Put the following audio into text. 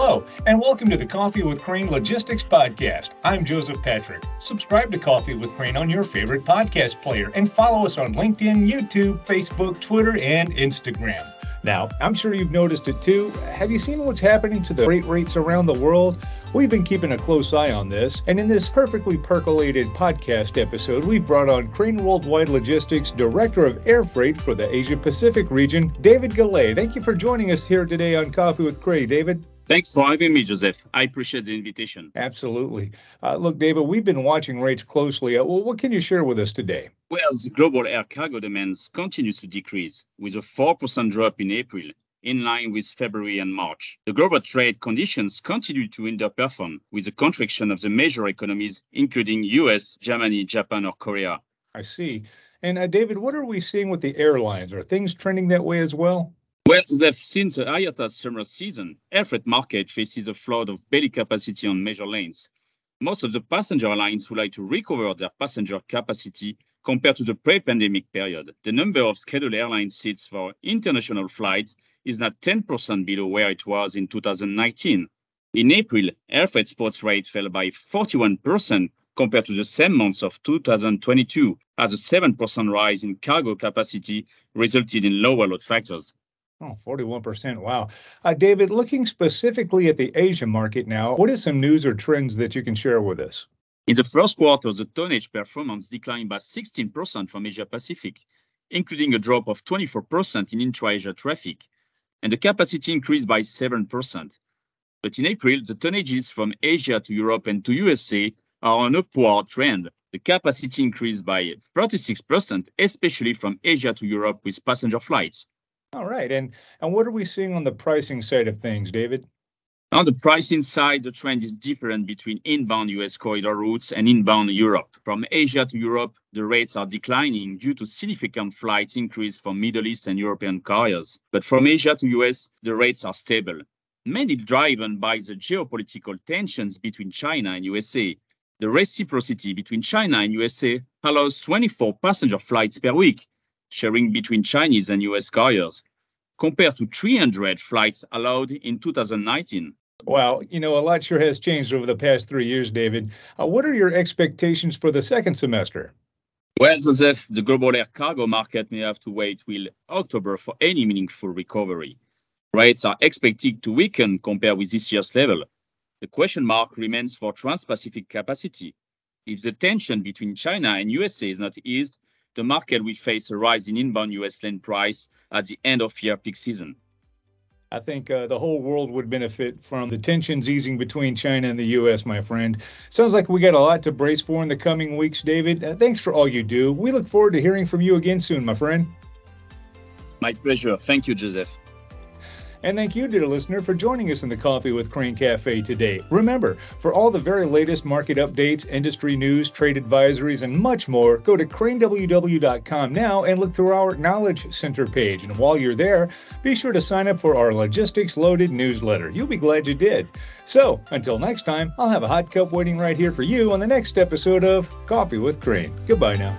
Hello, and welcome to the Coffee with Crane Logistics Podcast. I'm Joseph Patrick. Subscribe to Coffee with Crane on your favorite podcast player and follow us on LinkedIn, YouTube, Facebook, Twitter, and Instagram. Now, I'm sure you've noticed it too. Have you seen what's happening to the freight rates around the world? We've been keeping a close eye on this, and in this perfectly percolated podcast episode, we've brought on Crane Worldwide Logistics Director of Air Freight for the Asia Pacific region, David Gallay. Thank you for joining us here today on Coffee with Crane, David. Thanks for having me, Joseph. I appreciate the invitation. Absolutely. Uh, look, David, we've been watching rates closely. Uh, well, what can you share with us today? Well, the global air cargo demands continues to decrease, with a 4% drop in April, in line with February and March. The global trade conditions continue to underperform, with the contraction of the major economies, including US, Germany, Japan, or Korea. I see. And uh, David, what are we seeing with the airlines? Are things trending that way as well? Well, since the IATA summer season, air freight market faces a flood of belly capacity on major lanes. Most of the passenger lines would like to recover their passenger capacity compared to the pre-pandemic period. The number of scheduled airline seats for international flights is now 10% below where it was in 2019. In April, air freight spots rate fell by 41% compared to the same months of 2022, as a 7% rise in cargo capacity resulted in lower load factors. Oh, 41%. Wow. Uh, David, looking specifically at the Asia market now, what is some news or trends that you can share with us? In the first quarter, the tonnage performance declined by 16% from Asia Pacific, including a drop of 24% in intra-Asia traffic, and the capacity increased by 7%. But in April, the tonnages from Asia to Europe and to USA are on upward trend. The capacity increased by 36%, especially from Asia to Europe with passenger flights. All right. And and what are we seeing on the pricing side of things, David? On the pricing side, the trend is different between inbound US corridor routes and inbound Europe. From Asia to Europe, the rates are declining due to significant flight increase from Middle East and European carriers. But from Asia to US, the rates are stable, mainly driven by the geopolitical tensions between China and USA. The reciprocity between China and USA allows 24 passenger flights per week, sharing between Chinese and US carriers, compared to 300 flights allowed in 2019. Well, you know, a lot sure has changed over the past three years, David. Uh, what are your expectations for the second semester? Well, Joseph, the global air cargo market may have to wait till October for any meaningful recovery. Rates are expected to weaken compared with this year's level. The question mark remains for trans-Pacific capacity. If the tension between China and USA is not eased, the market will face a rise in inbound US land price at the end of year peak season. I think uh, the whole world would benefit from the tensions easing between China and the U.S., my friend. Sounds like we got a lot to brace for in the coming weeks, David. Uh, thanks for all you do. We look forward to hearing from you again soon, my friend. My pleasure. Thank you, Joseph. And thank you, dear listener, for joining us in the Coffee with Crane Cafe today. Remember, for all the very latest market updates, industry news, trade advisories, and much more, go to craneww.com now and look through our Knowledge Center page. And while you're there, be sure to sign up for our Logistics Loaded newsletter. You'll be glad you did. So, until next time, I'll have a hot cup waiting right here for you on the next episode of Coffee with Crane. Goodbye now.